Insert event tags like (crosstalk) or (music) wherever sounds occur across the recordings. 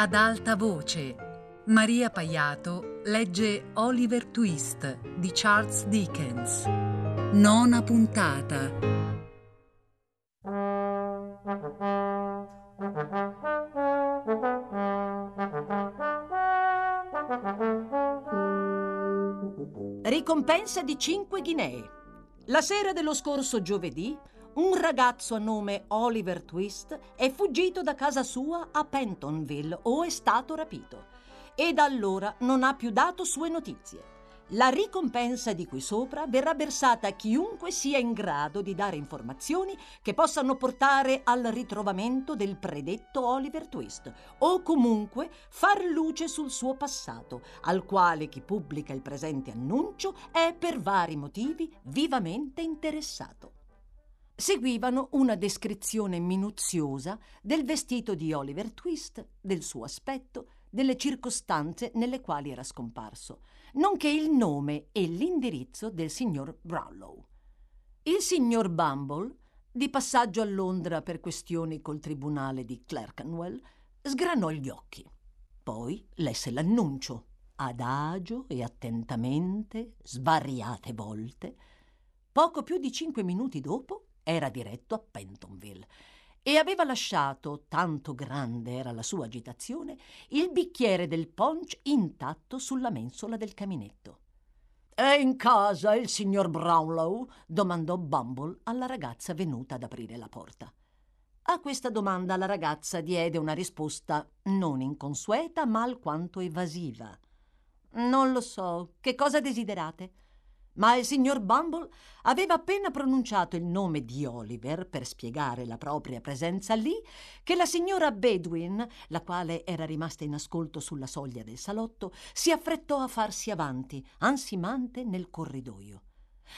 Ad alta voce, Maria Paiato legge Oliver Twist di Charles Dickens. Nona puntata. Ricompensa di 5 ghinee. La sera dello scorso giovedì un ragazzo a nome Oliver Twist è fuggito da casa sua a Pentonville o è stato rapito e da allora non ha più dato sue notizie. La ricompensa di qui sopra verrà versata a chiunque sia in grado di dare informazioni che possano portare al ritrovamento del predetto Oliver Twist o comunque far luce sul suo passato, al quale chi pubblica il presente annuncio è per vari motivi vivamente interessato seguivano una descrizione minuziosa del vestito di Oliver Twist, del suo aspetto, delle circostanze nelle quali era scomparso, nonché il nome e l'indirizzo del signor Brownlow. Il signor Bumble, di passaggio a Londra per questioni col tribunale di Clerkenwell, sgranò gli occhi. Poi lesse l'annuncio, adagio e attentamente, svariate volte. Poco più di cinque minuti dopo era diretto a Pentonville e aveva lasciato, tanto grande era la sua agitazione, il bicchiere del punch intatto sulla mensola del caminetto. È in casa il signor Brownlow? domandò Bumble alla ragazza venuta ad aprire la porta. A questa domanda la ragazza diede una risposta non inconsueta, ma alquanto evasiva. Non lo so. Che cosa desiderate? Ma il signor Bumble aveva appena pronunciato il nome di Oliver per spiegare la propria presenza lì che la signora Bedwin, la quale era rimasta in ascolto sulla soglia del salotto, si affrettò a farsi avanti, ansimante nel corridoio.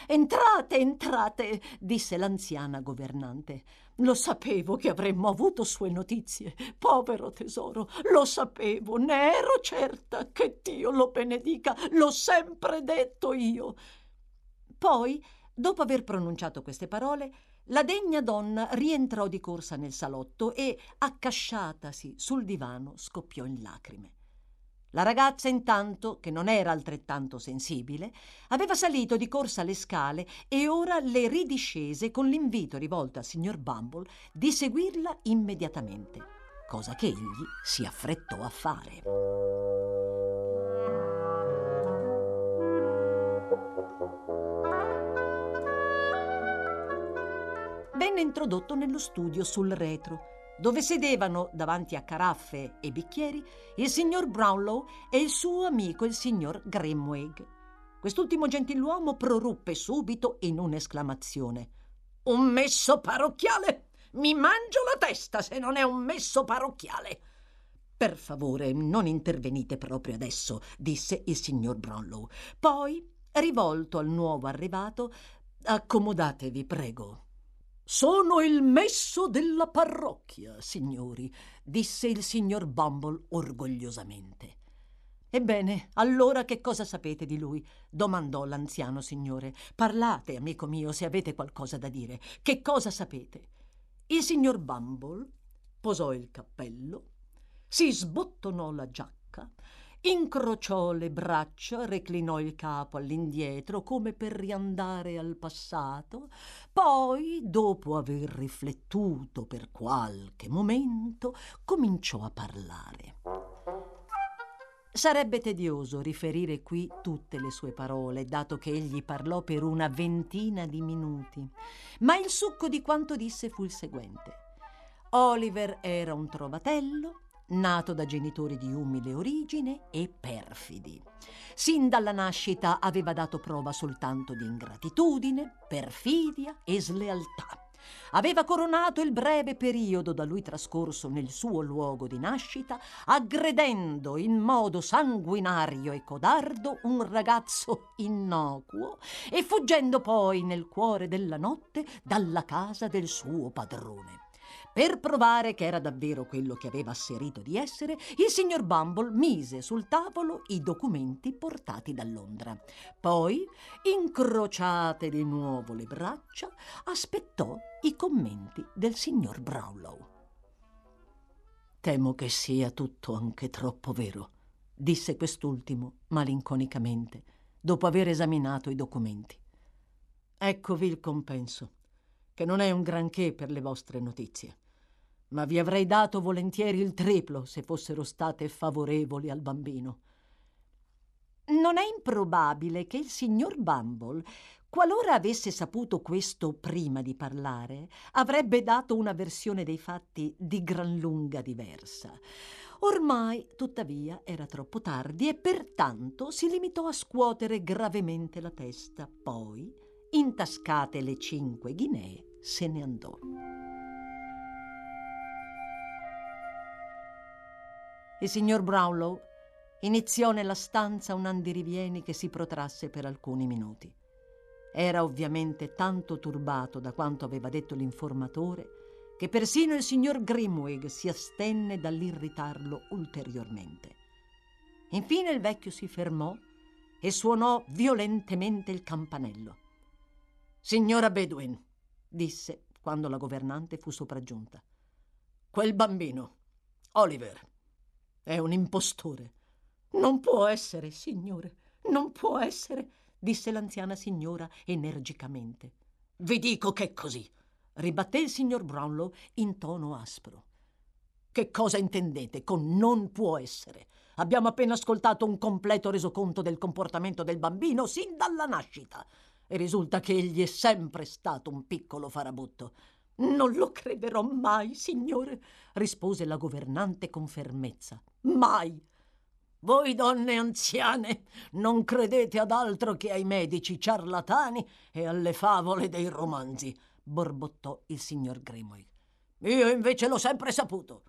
Entrate, entrate, disse l'anziana governante. Lo sapevo che avremmo avuto sue notizie. Povero tesoro, lo sapevo, ne ero certa. Che Dio lo benedica, l'ho sempre detto io. Poi, dopo aver pronunciato queste parole, la degna donna rientrò di corsa nel salotto e, accasciatasi sul divano, scoppiò in lacrime. La ragazza, intanto, che non era altrettanto sensibile, aveva salito di corsa le scale e ora le ridiscese con l'invito rivolto al signor Bumble di seguirla immediatamente, cosa che egli si affrettò a fare. Venne introdotto nello studio sul retro, dove sedevano davanti a caraffe e bicchieri il signor Brownlow e il suo amico il signor Grimwig. Quest'ultimo gentiluomo proruppe subito in un'esclamazione. Un messo parrocchiale? Mi mangio la testa se non è un messo parrocchiale. Per favore, non intervenite proprio adesso, disse il signor Brownlow. Poi, rivolto al nuovo arrivato, accomodatevi, prego. Sono il messo della parrocchia, signori, disse il signor Bumble orgogliosamente. Ebbene, allora che cosa sapete di lui? domandò l'anziano signore. Parlate, amico mio, se avete qualcosa da dire. Che cosa sapete? Il signor Bumble posò il cappello, si sbottonò la giacca incrociò le braccia, reclinò il capo all'indietro come per riandare al passato, poi, dopo aver riflettuto per qualche momento, cominciò a parlare. Sarebbe tedioso riferire qui tutte le sue parole, dato che egli parlò per una ventina di minuti, ma il succo di quanto disse fu il seguente. Oliver era un trovatello, nato da genitori di umile origine e perfidi. Sin dalla nascita aveva dato prova soltanto di ingratitudine, perfidia e slealtà. Aveva coronato il breve periodo da lui trascorso nel suo luogo di nascita, aggredendo in modo sanguinario e codardo un ragazzo innocuo e fuggendo poi nel cuore della notte dalla casa del suo padrone. Per provare che era davvero quello che aveva asserito di essere, il signor Bumble mise sul tavolo i documenti portati da Londra. Poi, incrociate di nuovo le braccia, aspettò i commenti del signor Brownlow. Temo che sia tutto anche troppo vero, disse quest'ultimo malinconicamente, dopo aver esaminato i documenti. Eccovi il compenso, che non è un granché per le vostre notizie, ma vi avrei dato volentieri il triplo se fossero state favorevoli al bambino. Non è improbabile che il signor Bumble Qualora avesse saputo questo prima di parlare, avrebbe dato una versione dei fatti di gran lunga diversa. Ormai, tuttavia, era troppo tardi e pertanto si limitò a scuotere gravemente la testa. Poi, intascate le cinque ghinee, se ne andò. Il signor Brownlow iniziò nella stanza un andirivieni che si protrasse per alcuni minuti. Era ovviamente tanto turbato da quanto aveva detto l'informatore che persino il signor Grimwig si astenne dall'irritarlo ulteriormente. Infine il vecchio si fermò e suonò violentemente il campanello. Signora Bedwin, disse quando la governante fu sopraggiunta, quel bambino, Oliver, è un impostore. Non può essere, signore, non può essere disse l'anziana signora energicamente. Vi dico che è così, ribatté il signor Brownlow in tono aspro. Che cosa intendete con non può essere? Abbiamo appena ascoltato un completo resoconto del comportamento del bambino sin dalla nascita e risulta che egli è sempre stato un piccolo farabutto. Non lo crederò mai, signore, rispose la governante con fermezza. Mai! Voi donne anziane non credete ad altro che ai medici ciarlatani e alle favole dei romanzi, borbottò il signor Grimwig. Io invece l'ho sempre saputo.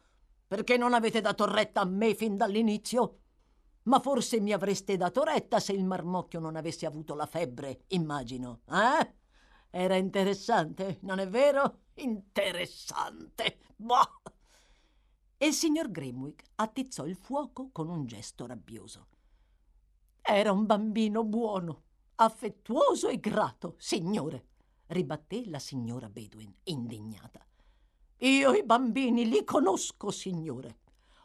Perché non avete dato retta a me fin dall'inizio? Ma forse mi avreste dato retta se il marmocchio non avesse avuto la febbre, immagino. Eh? Era interessante, non è vero? Interessante. Boh! e il signor Grimwick attizzò il fuoco con un gesto rabbioso. Era un bambino buono, affettuoso e grato, signore, ribatté la signora Bedwin, indignata. Io i bambini li conosco, signore.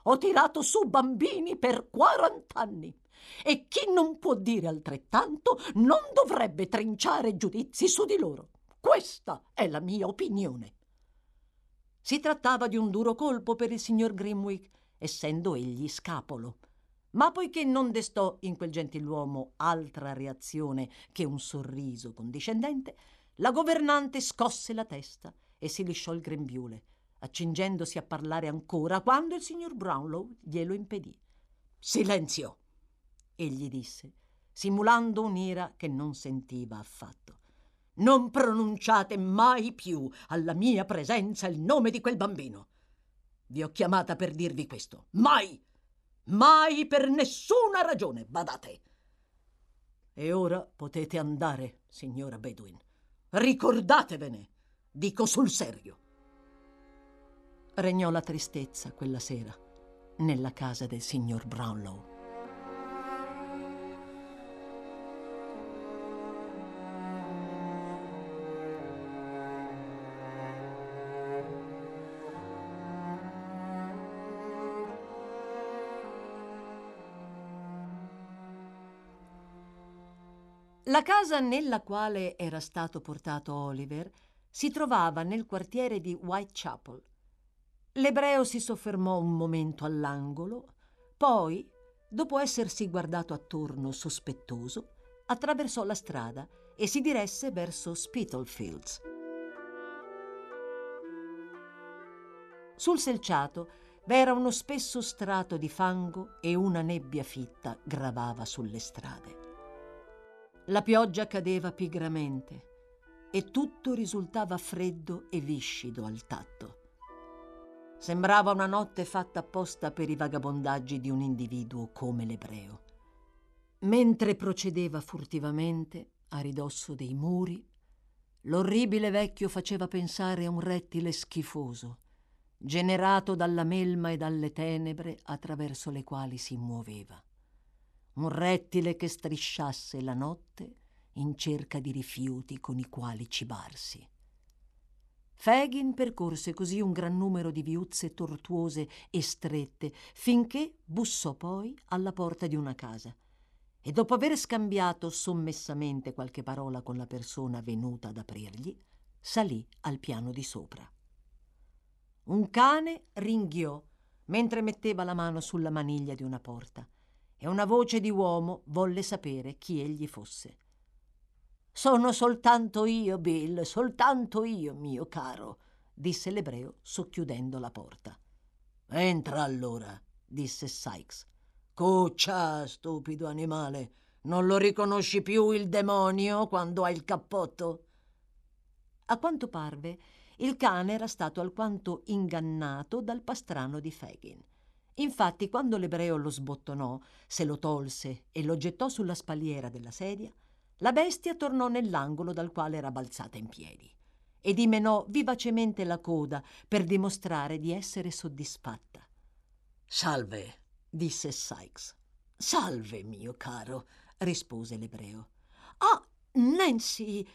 Ho tirato su bambini per quarant'anni e chi non può dire altrettanto non dovrebbe trinciare giudizi su di loro. Questa è la mia opinione. Si trattava di un duro colpo per il signor Grimwick, essendo egli scapolo. Ma poiché non destò in quel gentiluomo altra reazione che un sorriso condiscendente, la governante scosse la testa e si lisciò il grembiule, accingendosi a parlare ancora quando il signor Brownlow glielo impedì. Silenzio! egli disse, simulando un'ira che non sentiva affatto. Non pronunciate mai più alla mia presenza il nome di quel bambino. Vi ho chiamata per dirvi questo. Mai! Mai per nessuna ragione, badate. E ora potete andare, signora Bedwin. Ricordatevene, dico sul serio. Regnò la tristezza quella sera nella casa del signor Brownlow. La casa nella quale era stato portato Oliver si trovava nel quartiere di Whitechapel. L'ebreo si soffermò un momento all'angolo, poi, dopo essersi guardato attorno sospettoso, attraversò la strada e si diresse verso Spitalfields. Sul selciato v'era uno spesso strato di fango e una nebbia fitta gravava sulle strade. La pioggia cadeva pigramente e tutto risultava freddo e viscido al tatto. Sembrava una notte fatta apposta per i vagabondaggi di un individuo come l'ebreo. Mentre procedeva furtivamente a ridosso dei muri, l'orribile vecchio faceva pensare a un rettile schifoso, generato dalla melma e dalle tenebre attraverso le quali si muoveva un rettile che strisciasse la notte in cerca di rifiuti con i quali cibarsi. Fagin percorse così un gran numero di viuzze tortuose e strette, finché bussò poi alla porta di una casa. E dopo aver scambiato sommessamente qualche parola con la persona venuta ad aprirgli, salì al piano di sopra. Un cane ringhiò mentre metteva la mano sulla maniglia di una porta e una voce di uomo volle sapere chi egli fosse. Sono soltanto io, Bill, soltanto io, mio caro, disse l'ebreo socchiudendo la porta. Entra allora, disse Sykes. Cuccia, stupido animale, non lo riconosci più il demonio quando ha il cappotto? A quanto parve, il cane era stato alquanto ingannato dal pastrano di Fagin. Infatti, quando l'ebreo lo sbottonò, se lo tolse e lo gettò sulla spalliera della sedia, la bestia tornò nell'angolo dal quale era balzata in piedi e dimenò vivacemente la coda per dimostrare di essere soddisfatta. Salve, disse Sykes. Salve, mio caro, rispose l'ebreo. Ah, Nancy!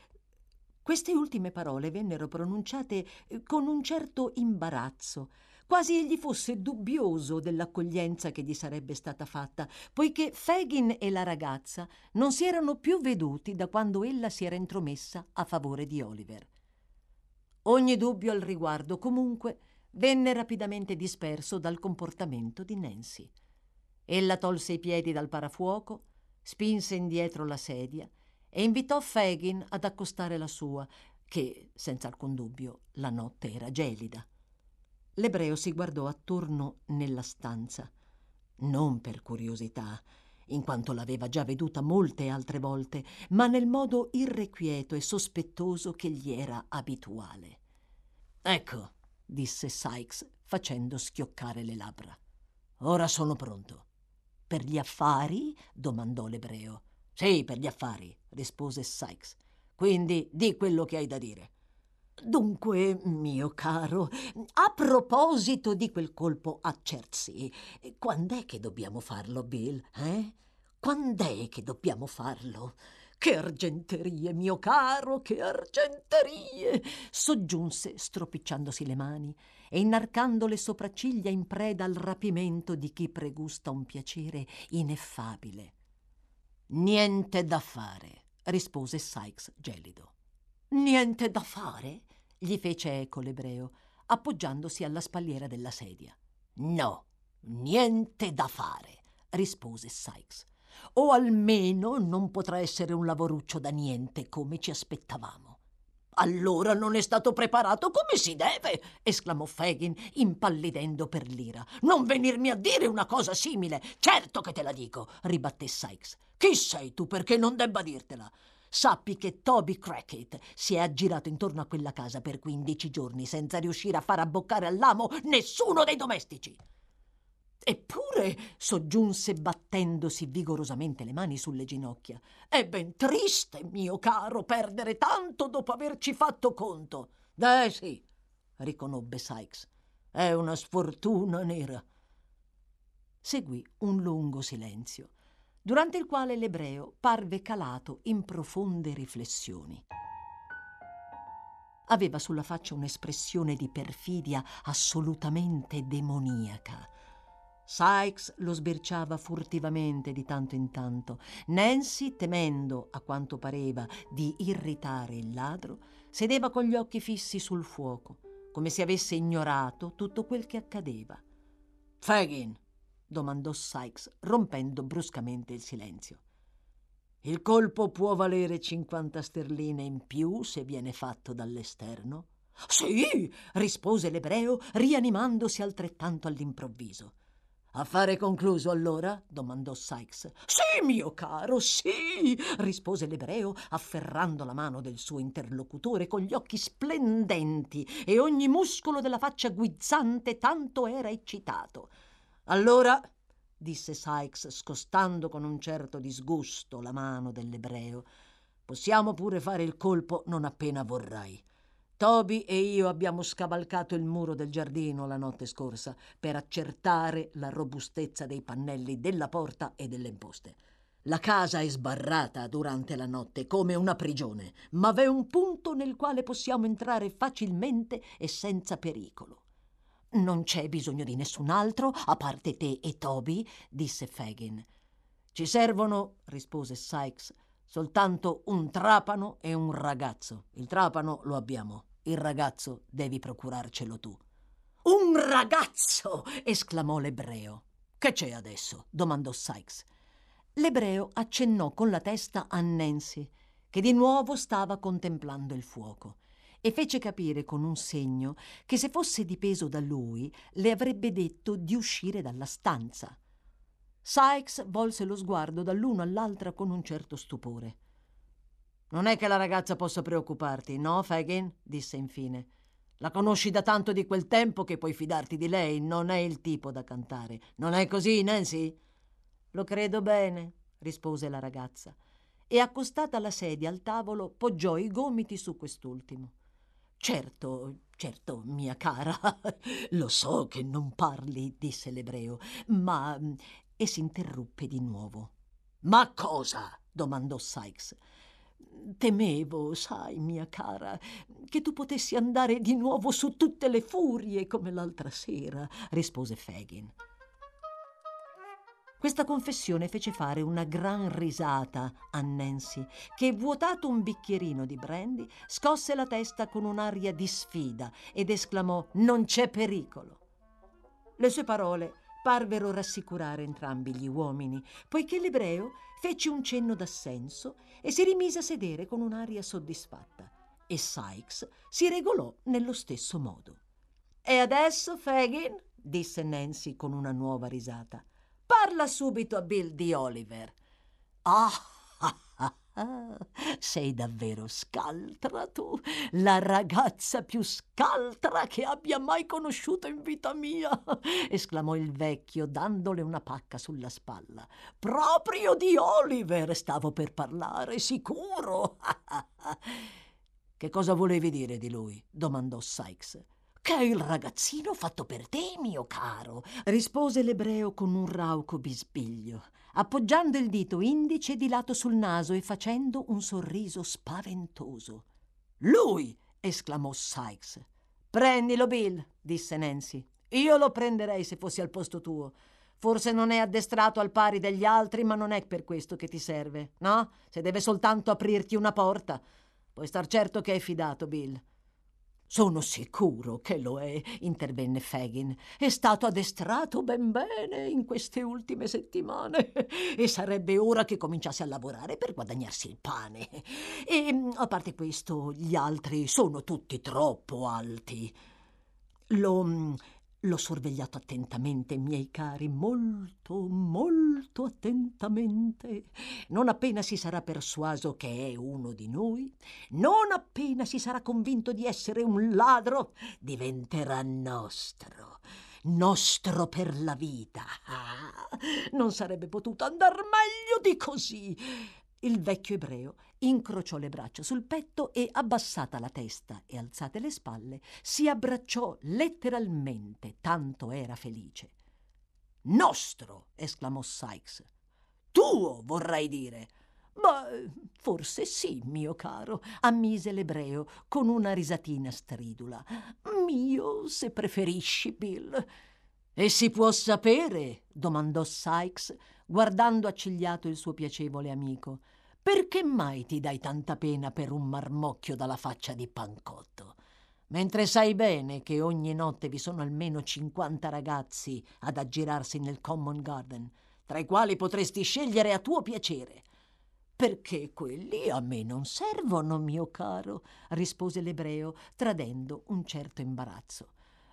Queste ultime parole vennero pronunciate eh, con un certo imbarazzo quasi egli fosse dubbioso dell'accoglienza che gli sarebbe stata fatta, poiché Fagin e la ragazza non si erano più veduti da quando ella si era intromessa a favore di Oliver. Ogni dubbio al riguardo, comunque, venne rapidamente disperso dal comportamento di Nancy. Ella tolse i piedi dal parafuoco, spinse indietro la sedia e invitò Fagin ad accostare la sua, che, senza alcun dubbio, la notte era gelida. L'ebreo si guardò attorno nella stanza, non per curiosità, in quanto l'aveva già veduta molte altre volte, ma nel modo irrequieto e sospettoso che gli era abituale. Ecco, disse Sykes, facendo schioccare le labbra. Ora sono pronto. Per gli affari? domandò l'ebreo. Sì, per gli affari, rispose Sykes. Quindi di quello che hai da dire. Dunque, mio caro, a proposito di quel colpo a Chertsey, quando è che dobbiamo farlo, Bill? Eh? Quando è che dobbiamo farlo? Che argenterie, mio caro, che argenterie! soggiunse, stropicciandosi le mani e inarcando le sopracciglia in preda al rapimento di chi pregusta un piacere ineffabile. Niente da fare, rispose Sykes gelido. Niente da fare? Gli fece eco l'ebreo, appoggiandosi alla spalliera della sedia. No, niente da fare, rispose Sykes. O almeno non potrà essere un lavoruccio da niente come ci aspettavamo. Allora non è stato preparato come si deve, esclamò Fagin, impallidendo per l'ira. Non venirmi a dire una cosa simile. Certo che te la dico, ribatté Sykes. Chi sei tu perché non debba dirtela? Sappi che Toby Crackett si è aggirato intorno a quella casa per quindici giorni senza riuscire a far abboccare all'amo nessuno dei domestici. Eppure, soggiunse battendosi vigorosamente le mani sulle ginocchia, è ben triste, mio caro, perdere tanto dopo averci fatto conto. Eh sì, riconobbe Sykes, è una sfortuna nera. Seguì un lungo silenzio durante il quale l'ebreo parve calato in profonde riflessioni. Aveva sulla faccia un'espressione di perfidia assolutamente demoniaca. Sykes lo sbirciava furtivamente di tanto in tanto. Nancy, temendo, a quanto pareva, di irritare il ladro, sedeva con gli occhi fissi sul fuoco, come se avesse ignorato tutto quel che accadeva. Fagin, domandò Sykes, rompendo bruscamente il silenzio. Il colpo può valere 50 sterline in più se viene fatto dall'esterno? Sì, rispose l'ebreo, rianimandosi altrettanto all'improvviso. Affare concluso allora? domandò Sykes. Sì, mio caro, sì, rispose l'ebreo, afferrando la mano del suo interlocutore con gli occhi splendenti e ogni muscolo della faccia guizzante tanto era eccitato. Allora, disse Sykes, scostando con un certo disgusto la mano dell'ebreo, possiamo pure fare il colpo non appena vorrai. Toby e io abbiamo scavalcato il muro del giardino la notte scorsa per accertare la robustezza dei pannelli della porta e delle imposte. La casa è sbarrata durante la notte come una prigione, ma v'è un punto nel quale possiamo entrare facilmente e senza pericolo. Non c'è bisogno di nessun altro, a parte te e Toby, disse Fagin. Ci servono, rispose Sykes, soltanto un trapano e un ragazzo. Il trapano lo abbiamo, il ragazzo devi procurarcelo tu. Un ragazzo! esclamò l'ebreo. Che c'è adesso? domandò Sykes. L'ebreo accennò con la testa a Nancy, che di nuovo stava contemplando il fuoco, e fece capire con un segno che se fosse dipeso da lui le avrebbe detto di uscire dalla stanza. Sykes volse lo sguardo dall'uno all'altra con un certo stupore. Non è che la ragazza possa preoccuparti, no, Fagin? disse infine. La conosci da tanto di quel tempo che puoi fidarti di lei, non è il tipo da cantare. Non è così, Nancy? Lo credo bene, rispose la ragazza, e accostata la sedia al tavolo poggiò i gomiti su quest'ultimo. Certo, certo, mia cara, (laughs) lo so che non parli, disse l'ebreo, ma e si interruppe di nuovo. Ma cosa? domandò Sykes. Temevo, sai, mia cara, che tu potessi andare di nuovo su tutte le furie come l'altra sera, rispose Fagin. Questa confessione fece fare una gran risata a Nancy, che, vuotato un bicchierino di brandy, scosse la testa con un'aria di sfida ed esclamò: Non c'è pericolo. Le sue parole parvero rassicurare entrambi gli uomini, poiché l'ebreo fece un cenno d'assenso e si rimise a sedere con un'aria soddisfatta. E Sykes si regolò nello stesso modo. E adesso, Fagin, disse Nancy con una nuova risata, parla subito a Bill di Oliver. Ah! Ah, (laughs) sei davvero scaltra tu, la ragazza più scaltra che abbia mai conosciuto in vita mia, (laughs) esclamò il vecchio dandole una pacca sulla spalla. Proprio di Oliver stavo per parlare, sicuro. (laughs) che cosa volevi dire di lui? domandò Sykes. Che è il ragazzino fatto per te, mio caro, rispose l'ebreo con un rauco bisbiglio appoggiando il dito indice di lato sul naso e facendo un sorriso spaventoso. Lui! esclamò Sykes. Prendilo, Bill, disse Nancy. Io lo prenderei se fossi al posto tuo. Forse non è addestrato al pari degli altri, ma non è per questo che ti serve, no? Se deve soltanto aprirti una porta. Puoi star certo che è fidato, Bill. Sono sicuro che lo è, intervenne Fagin. È stato addestrato ben bene in queste ultime settimane e sarebbe ora che cominciasse a lavorare per guadagnarsi il pane. E a parte questo, gli altri sono tutti troppo alti. Lo L'ho sorvegliato attentamente, miei cari, molto, molto attentamente. Non appena si sarà persuaso che è uno di noi, non appena si sarà convinto di essere un ladro, diventerà nostro. Nostro per la vita. Ah, non sarebbe potuto andar meglio di così. Il vecchio ebreo incrociò le braccia sul petto e, abbassata la testa e alzate le spalle, si abbracciò letteralmente, tanto era felice. Nostro! esclamò Sykes. Tuo, vorrei dire. Ma forse sì, mio caro, ammise l'ebreo con una risatina stridula. Mio, se preferisci, Bill. E si può sapere? domandò Sykes, guardando accigliato il suo piacevole amico. Perché mai ti dai tanta pena per un marmocchio dalla faccia di pancotto? Mentre sai bene che ogni notte vi sono almeno 50 ragazzi ad aggirarsi nel Common Garden, tra i quali potresti scegliere a tuo piacere. Perché quelli a me non servono, mio caro, rispose l'ebreo, tradendo un certo imbarazzo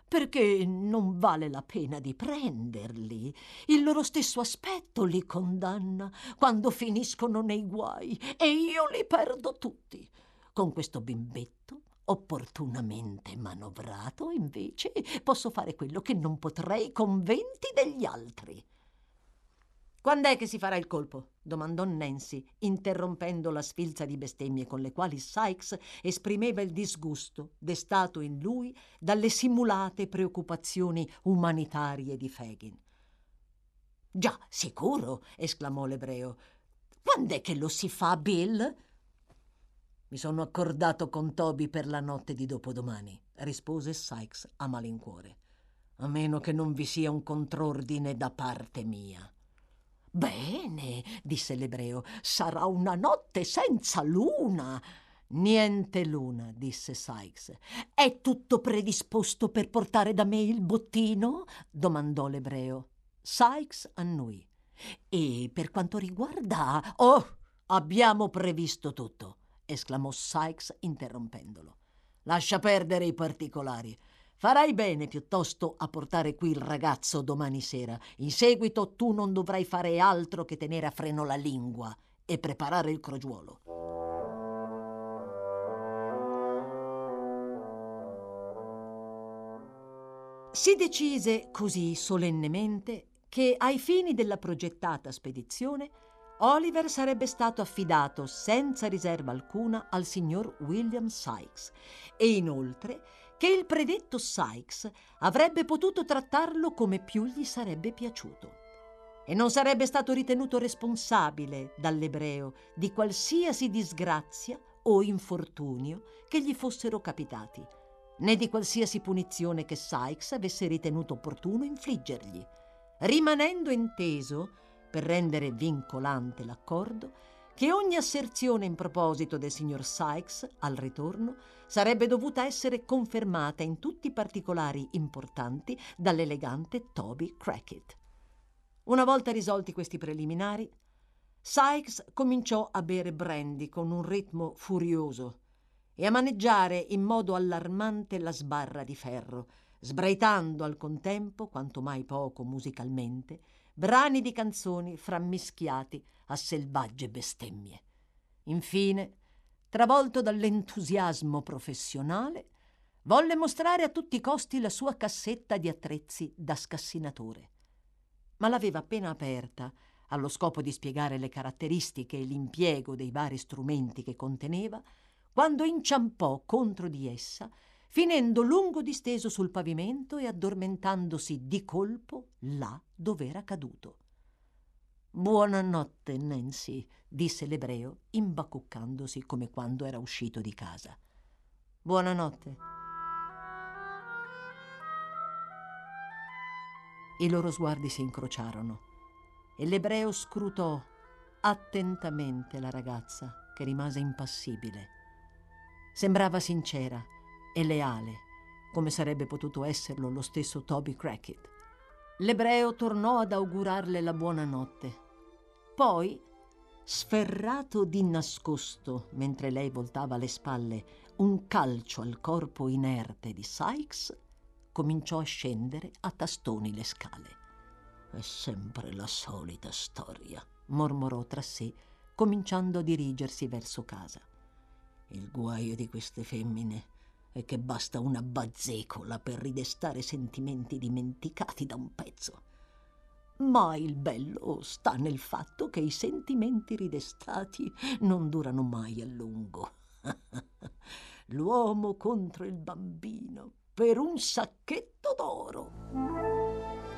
perché non vale la pena di prenderli. Il loro stesso aspetto li condanna quando finiscono nei guai e io li perdo tutti. Con questo bimbetto, opportunamente manovrato, invece, posso fare quello che non potrei con venti degli altri. Quand'è che si farà il colpo? domandò Nancy, interrompendo la sfilza di bestemmie con le quali Sykes esprimeva il disgusto destato in lui dalle simulate preoccupazioni umanitarie di Fagin. Già, sicuro, esclamò l'ebreo. Quando è che lo si fa, Bill? Mi sono accordato con Toby per la notte di dopodomani, rispose Sykes a malincuore. A meno che non vi sia un contrordine da parte mia. Bene, disse l'ebreo, sarà una notte senza luna. Niente luna, disse Sykes. È tutto predisposto per portare da me il bottino? domandò l'ebreo. Sykes annui. E per quanto riguarda. Oh, abbiamo previsto tutto, esclamò Sykes interrompendolo. Lascia perdere i particolari. Farai bene piuttosto a portare qui il ragazzo domani sera. In seguito tu non dovrai fare altro che tenere a freno la lingua e preparare il crogiuolo. Si decise così solennemente che ai fini della progettata spedizione Oliver sarebbe stato affidato senza riserva alcuna al signor William Sykes e inoltre che il predetto Sykes avrebbe potuto trattarlo come più gli sarebbe piaciuto. E non sarebbe stato ritenuto responsabile dall'ebreo di qualsiasi disgrazia o infortunio che gli fossero capitati né di qualsiasi punizione che Sykes avesse ritenuto opportuno infliggergli, rimanendo inteso, per rendere vincolante l'accordo, che ogni asserzione in proposito del signor Sykes al ritorno sarebbe dovuta essere confermata in tutti i particolari importanti dall'elegante Toby Crackit. Una volta risolti questi preliminari, Sykes cominciò a bere brandy con un ritmo furioso e a maneggiare in modo allarmante la sbarra di ferro, sbraitando al contempo, quanto mai poco musicalmente, brani di canzoni frammischiati a selvagge bestemmie. Infine, travolto dall'entusiasmo professionale, volle mostrare a tutti i costi la sua cassetta di attrezzi da scassinatore. Ma l'aveva appena aperta, allo scopo di spiegare le caratteristiche e l'impiego dei vari strumenti che conteneva, quando inciampò contro di essa, finendo lungo disteso sul pavimento e addormentandosi di colpo là dove era caduto. Buonanotte, Nancy, disse l'ebreo, imbacuccandosi come quando era uscito di casa. Buonanotte. I loro sguardi si incrociarono e l'ebreo scrutò attentamente la ragazza che rimase impassibile Sembrava sincera e leale, come sarebbe potuto esserlo lo stesso Toby Crackit. L'ebreo tornò ad augurarle la buonanotte. Poi, sferrato di nascosto mentre lei voltava le spalle un calcio al corpo inerte di Sykes, cominciò a scendere a tastoni le scale. È sempre la solita storia, mormorò tra sé, cominciando a dirigersi verso casa. Il guaio di queste femmine è che basta una bazzecola per ridestare sentimenti dimenticati da un pezzo. Ma il bello sta nel fatto che i sentimenti ridestati non durano mai a lungo. (laughs) L'uomo contro il bambino per un sacchetto d'oro.